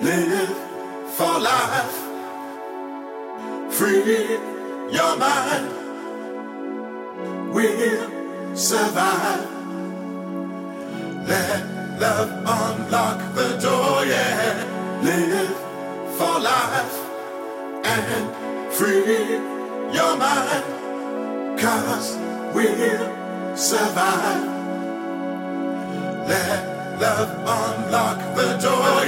Live for life. Free your mind. We'll survive. Let love unlock the door, yeah. Live for life and free your mind. Cause we'll survive. Let love unlock the door,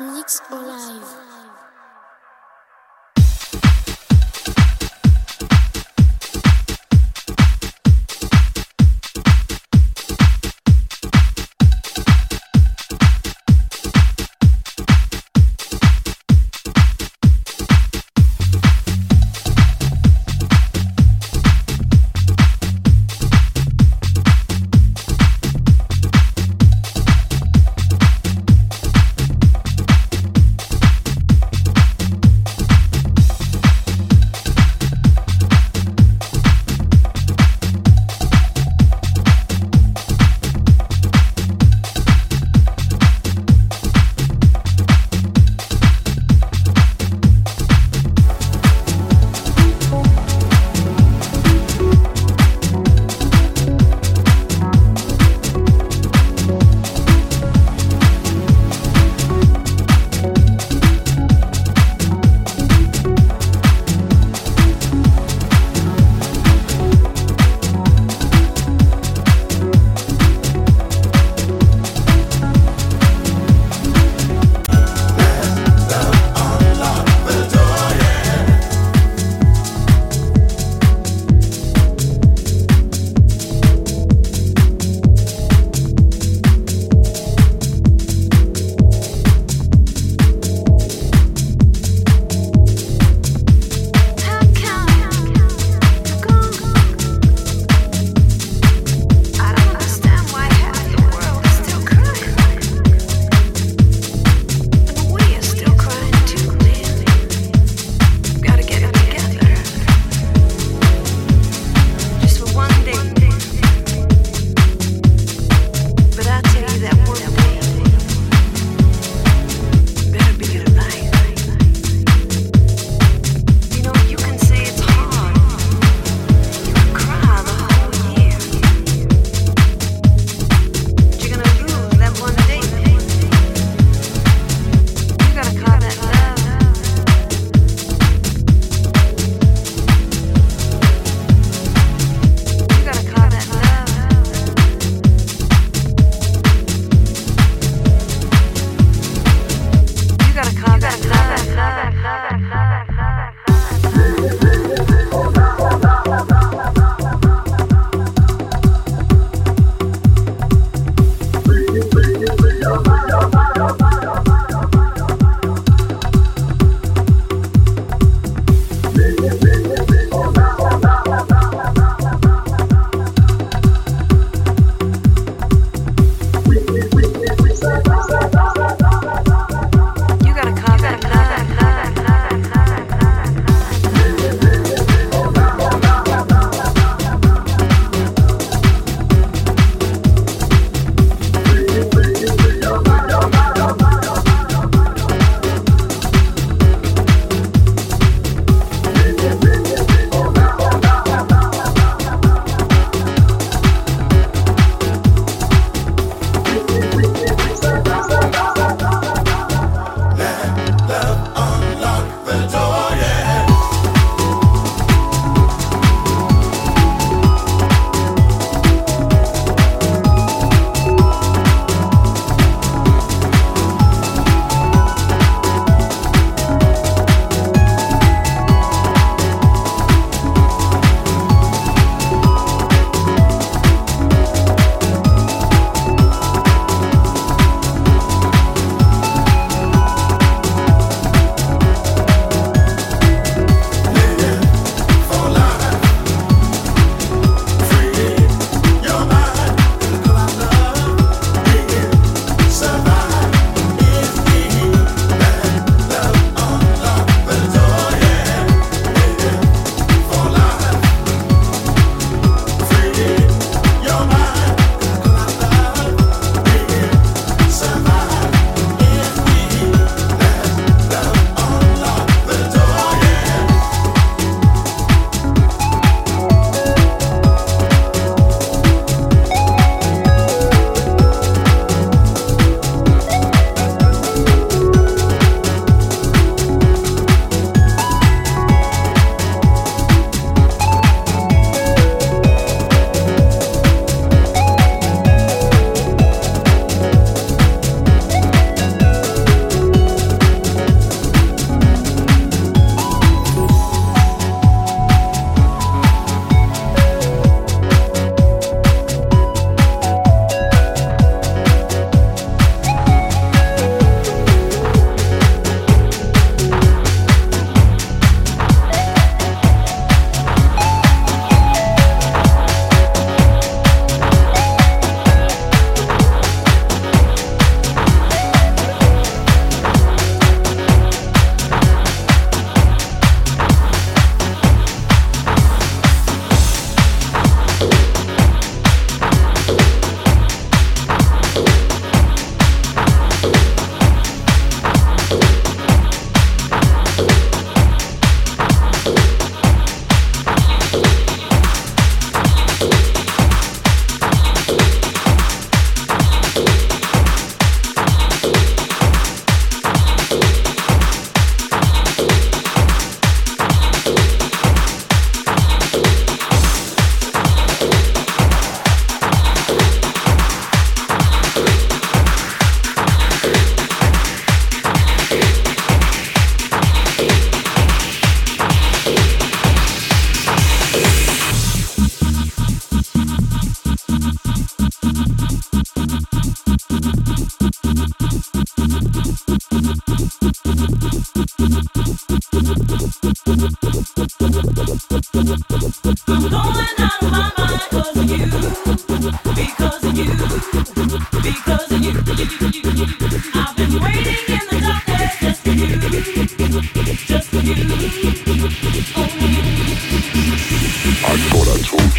Mix en live.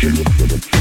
Production.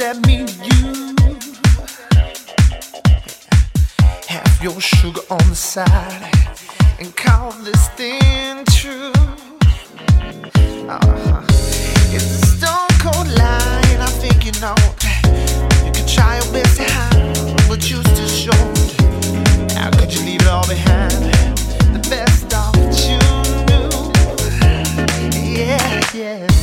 at me, you have your sugar on the side and call this thing true. Uh-huh. It's a stone cold lie, and I think you know you could try your best to hide, but you still showed. How could you leave it all behind? The best of what you knew. Yeah, yeah.